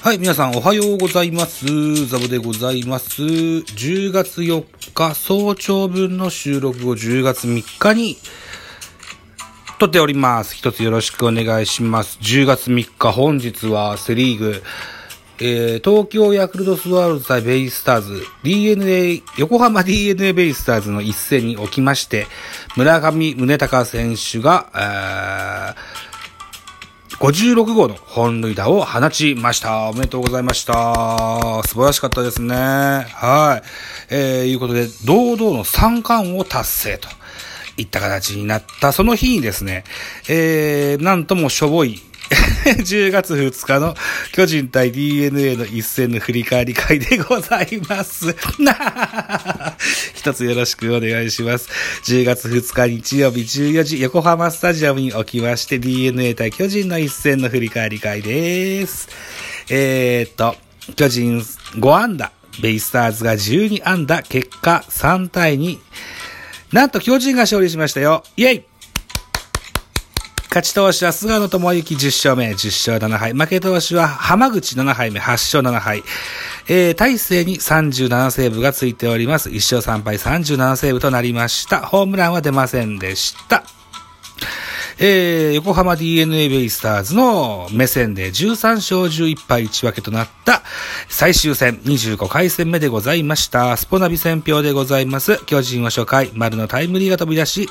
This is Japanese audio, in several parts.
はい、皆さんおはようございます。ザボでございます。10月4日早朝分の収録を10月3日に撮っております。一つよろしくお願いします。10月3日本日はセリーグ、えー、東京ヤクルトスワローズ対ベイスターズ、DNA、横浜 DNA ベイスターズの一戦におきまして、村上宗隆選手が、えー56号の本塁打を放ちました。おめでとうございました。素晴らしかったですね。はい。えー、いうことで、堂々の三冠を達成といった形になった、その日にですね、えー、なんともしょぼい、10月2日の巨人対 DNA の一戦の振り返り会でございます。な 一つよろしくお願いします。10月2日日曜日14時、横浜スタジアムにおきまして DNA 対巨人の一戦の振り返り会です。えーっと、巨人5安打、ベイスターズが12安打、結果3対2。なんと巨人が勝利しましたよ。イェイ勝ち投手は菅野智之10勝目、10勝7敗。負け投手は浜口7敗目、8勝7敗。えー、大勢に37セーブがついております。1勝3敗37セーブとなりました。ホームランは出ませんでした。えー、横浜 DNA ベイスターズの目線で13勝11敗1分けとなった最終戦25回戦目でございました。スポナビ戦票でございます。巨人は初回、丸のタイムリーが飛び出し、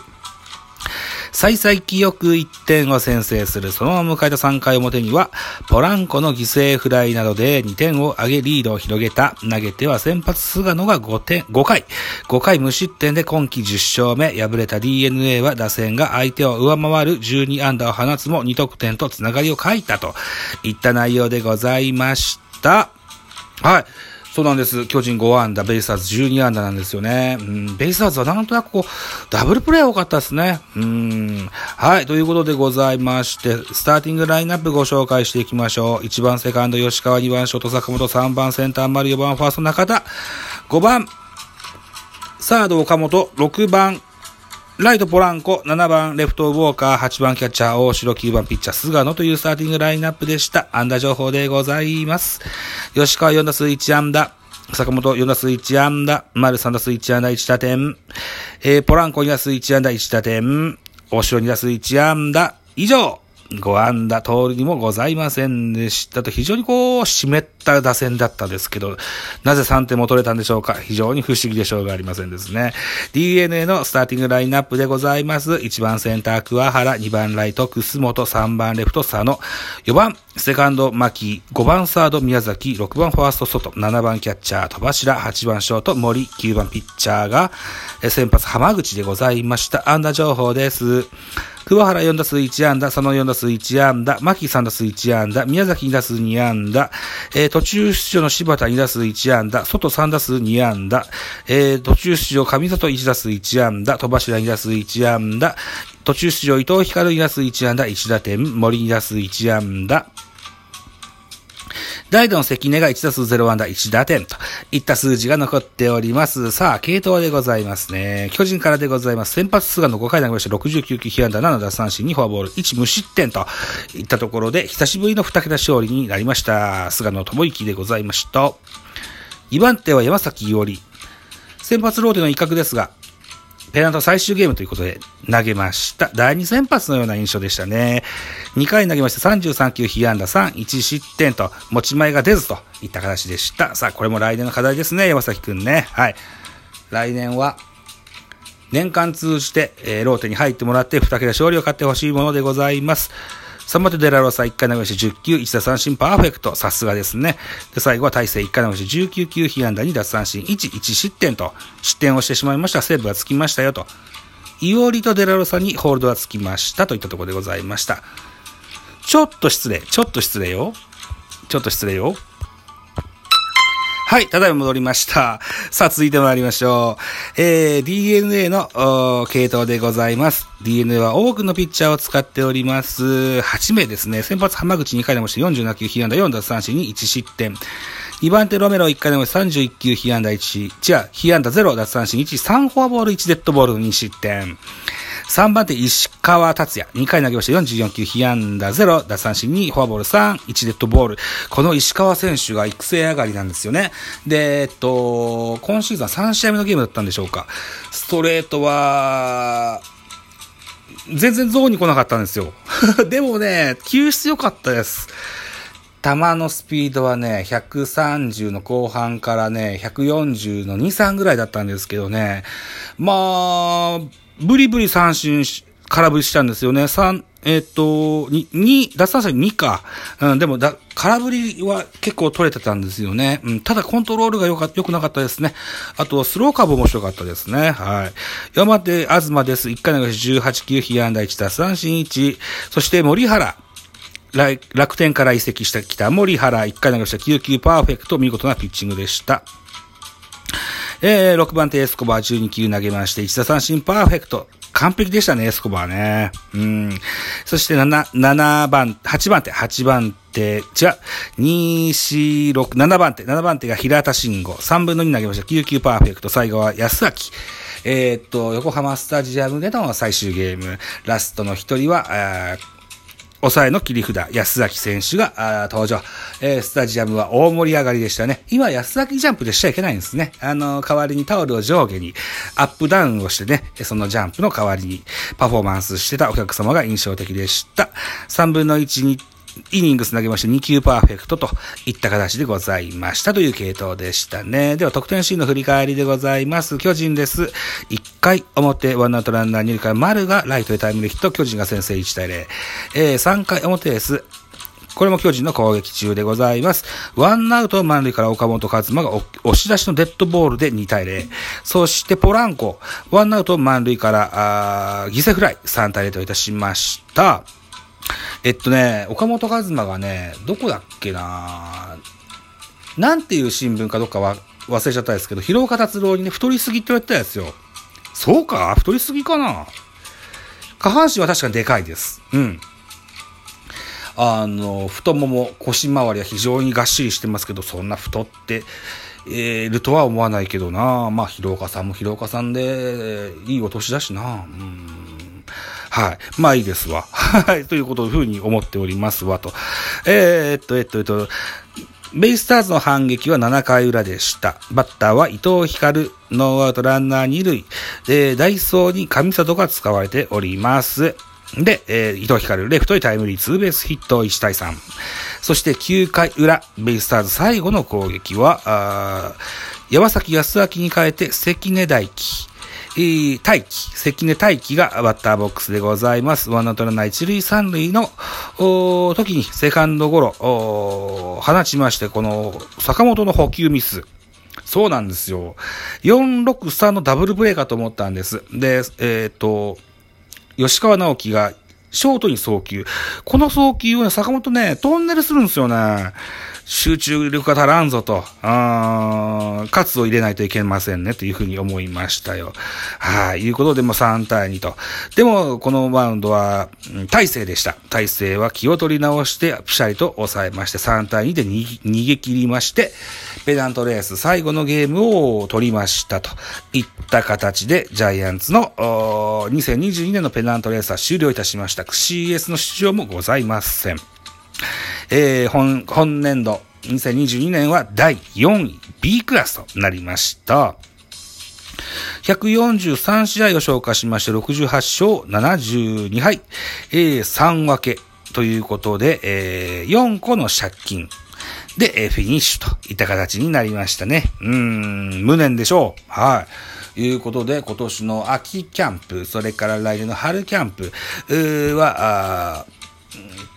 幸先よく1点を先制する。そのまま迎えた3回表には、ポランコの犠牲フライなどで2点を上げリードを広げた。投げては先発菅野が5点、5回。5回無失点で今季10勝目。敗れた DNA は打線が相手を上回る12安打を放つも2得点とつながりを書いたといった内容でございました。はい。そうなんです。巨人5安打、ベイスターズ12安打なんですよね。うん、ベイスターズはなんとなくこう、ダブルプレー多かったですね。うん。はい。ということでございまして、スターティングラインナップご紹介していきましょう。1番セカンド吉川、2番ショート坂本、3番センター丸、4番ファースト中田、5番サード岡本、6番ライトポランコ、7番レフトウォーカー、8番キャッチャー大城、9番ピッチャー菅野というスターティングラインナップでした。安打情報でございます。吉川4打数1安打。坂本4打数1安打。丸3打数1安打1打点。えー、ポランコ2打数1安打1打点。大城2打数1安打。以上。5安打通りにもございませんでしたと、非常にこう、湿った打線だったですけど、なぜ3点も取れたんでしょうか？非常に不思議でしょうがありませんですね。DNA のスターティングラインナップでございます。1番センター、桑原、2番ライト、楠本、3番レフト、佐野、4番セカンド、牧、5番サード、宮崎、6番ファースト、外、7番キャッチャー、戸柱、8番ショート、森、9番ピッチャーが、先発、浜口でございました。安打情報です。桑原4打数1安打、佐野4打数1安打、牧3打数1安打、宮崎2打数2安打、えー、途中出場の柴田2打数1安打、外3打数2安打、えー、途中出場上里1打数1安打、戸柱2打数1安打、途中出場伊藤光2打数1安打、1打点、森2打数1安打、代打の関根が1打数0安打1打点と。いった数字が残っております。さあ、系統でございますね。巨人からでございます。先発菅野5回投げました69球被安打7奪三振2フォアボール1無失点といったところで久しぶりの2桁勝利になりました。菅野智之でございました。2番手は山崎伊織。先発ローテの一角ですが、ペナント最終ゲームということで投げました。第2先発のような印象でしたね。2回投げまして33球被安打3、1失点と持ち前が出ずといった形でした。さあ、これも来年の課題ですね、山崎くんね。はい。来年は、年間通じて、えー、ローテに入ってもらって2桁勝利を勝ってほしいものでございます。3番手デラロサ1回投げし10球、1打三振パーフェクト。さすがですね。で、最後は大勢1回投げし19球、被安打2奪三振1、1失点と、失点をしてしまいました。セーブがつきましたよと。イオリとデラロサにホールドがつきましたといったところでございました。ちょっと失礼。ちょっと失礼よ。ちょっと失礼よ。はい、ただいま戻りました。さあ、続いて参りましょう。えー、DNA の系統でございます。DNA は多くのピッチャーを使っております。8名ですね。先発浜口2回でもして47球被安打4奪三振に1失点。2番手ロメロ1回でも31球被安打1、違う、被安打0奪三振1、3フォアボール1デッドボール2失点。3番手、石川達也。2回投げました。44球、被安打0、奪三振2、フォアボール3、1デッドボール。この石川選手が育成上がりなんですよね。で、えっと、今シーズンは3試合目のゲームだったんでしょうか。ストレートは、全然ゾーンに来なかったんですよ。でもね、球質良かったです。球のスピードはね、130の後半からね、140の2、3ぐらいだったんですけどね、まあ、ブリブリ三振し空振りしたんですよね。3、えっ、ー、と、2、2、奪三振2か。うん、でもだ、空振りは結構取れてたんですよね。うん、ただコントロールが良か、良くなかったですね。あと、スローカーブ面白かったですね。はい。山手東です。1回流し18球、被安打1打三振1。そして森原。楽天から移籍してきた森原、1回投げました9球パーフェクト、見事なピッチングでした。えー、6番手エスコバー12球投げまして、1打三振パーフェクト。完璧でしたね、エスコバーね。うん。そして7、7番、8番手、8番手、違う、2、4、6、7番手、7番手が平田慎吾。3分の2投げました。9球パーフェクト。最後は安明。えー、っと、横浜スタジアムでの最終ゲーム。ラストの1人は、抑えの切り札、安崎選手が登場。えー、スタジアムは大盛り上がりでしたね。今、安崎ジャンプでしちゃいけないんですね。あの、代わりにタオルを上下にアップダウンをしてね、そのジャンプの代わりにパフォーマンスしてたお客様が印象的でした。3分の1にイニングス投げまして2球パーフェクトといった形でございましたという系統でしたね。では得点シーンの振り返りでございます。巨人です。1回表、ワンアウトランナー2塁から丸がライトへタイムリーヒット、巨人が先制1対0。えー、3回表です。これも巨人の攻撃中でございます。ワンアウト満塁から岡本和真が押し出しのデッドボールで2対0。そしてポランコ、ワンアウト満塁から、あ犠牲フライ3対0といたしました。えっとね、岡本和真がね、どこだっけななんていう新聞かどっかは忘れちゃったんですけど、広岡達郎にね、太りすぎって言われてたやつよ。そうか太りすぎかな下半身は確かにでかいです。うん。あの、太もも、腰回りは非常にがっしりしてますけど、そんな太って、え、るとは思わないけどな。まあ、広岡さんも広岡さんで、いいお年だしな。うんはい。まあいいですわ。はい。ということをふうに思っておりますわ、と。えー、っと、えっと、えっと、ベイスターズの反撃は7回裏でした。バッターは伊藤光、ノーアウトランナー2塁。で、ダイソーに上里が使われております。で、えー、伊藤光、レフトにタイムリーツーベースヒット1対3。そして9回裏、ベイスターズ最後の攻撃は、あ山﨑康晃に変えて関根大気。大気、関根大気がバッターボックスでございます。ワンアウトランナー一塁三塁の時にセカンドゴロ放ちまして、この坂本の補給ミス。そうなんですよ。463のダブルプレーかと思ったんです。で、えっ、ー、と、吉川直樹がショートに送球。この送球をね、坂本ね、トンネルするんですよね。集中力が足らんぞと、あ喝を入れないといけませんねというふうに思いましたよ。はい、いうことでも3対2と。でも、このマウンドは、大勢でした。大勢は気を取り直して、ピシャリと抑えまして、3対2で逃げ切りまして、ペナントレース最後のゲームを取りましたといった形で、ジャイアンツの2022年のペナントレースは終了いたしました。CS の出場もございません。えー、本、本年度、2022年は第4位 B クラスとなりました。143試合を消化しまして、68勝72敗、えー、3分けということで、えー、4個の借金で、えー、フィニッシュといった形になりましたね。うん、無念でしょう。はい。いうことで、今年の秋キャンプ、それから来年の春キャンプは、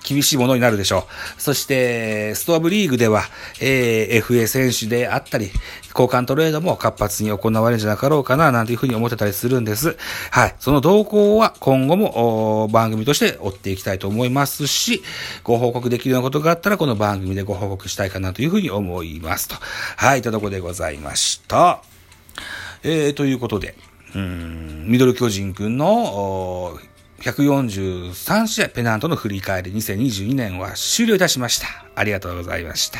厳しいものになるでしょう。そして、ストアブリーグでは、えー、FA 選手であったり、交換トレードも活発に行われるんじゃなかろうかな、なんていうふうに思ってたりするんです。はい。その動向は今後も番組として追っていきたいと思いますし、ご報告できるようなことがあったら、この番組でご報告したいかなというふうに思いますと。はい、というとこでございました。えー、ということで、うん、ミドル巨人くんの、143試合ペナントの振り返り2022年は終了いたしました。ありがとうございました。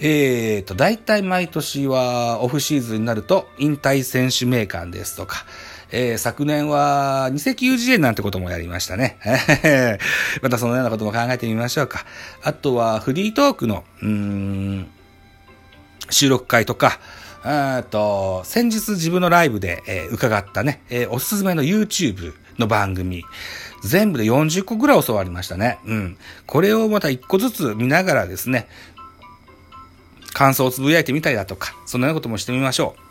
えーと、大体毎年はオフシーズンになると引退選手名鑑ですとか、えー、昨年は二石油次元なんてこともやりましたね。またそのようなことも考えてみましょうか。あとはフリートークの、うん、収録会とか、あと、先日自分のライブで、えー、伺ったね、えー、おすすめの YouTube の番組、全部で40個ぐらい教わりましたね。うん。これをまた1個ずつ見ながらですね、感想をつぶやいてみたりだとか、そんなようなこともしてみましょう。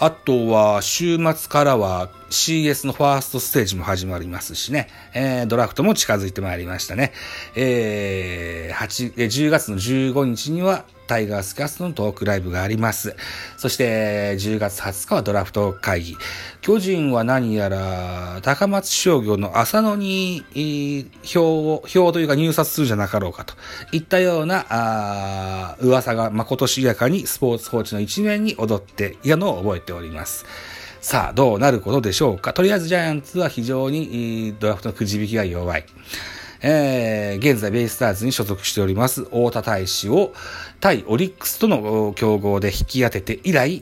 あとは、週末からは CS のファーストステージも始まりますしね、えー、ドラフトも近づいてまいりましたね。えー、8、10月の15日には、タイガースキャストのトークライブがあります。そして、10月20日はドラフト会議。巨人は何やら、高松商業の浅野に、票を、票というか入札するじゃなかろうかといったような、あ噂が誠しやかにスポーツ報知の一面に踊っていたのを覚えております。さあ、どうなることでしょうか。とりあえずジャイアンツは非常にドラフトのくじ引きが弱い。えー、現在ベイスターズに所属しております太田大使を対オリックスとの競合で引き当てて以来、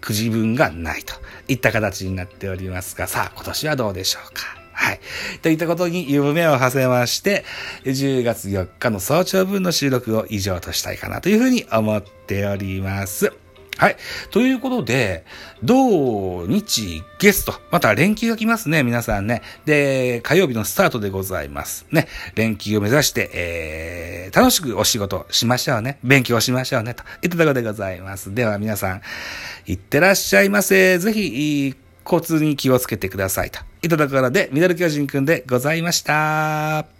くじ分がないといった形になっておりますが、さあ今年はどうでしょうか。はい。といったことに夢を馳せまして、10月4日の早朝分の収録を以上としたいかなというふうに思っております。はい。ということで、土日ゲスト、また連休が来ますね、皆さんね。で、火曜日のスタートでございます。ね。連休を目指して、えー、楽しくお仕事しましょうね。勉強しましょうね。といったところでございます。では皆さん、いってらっしゃいませ。ぜひ、交通に気をつけてください。といったところで、ミドル巨人くんでございました。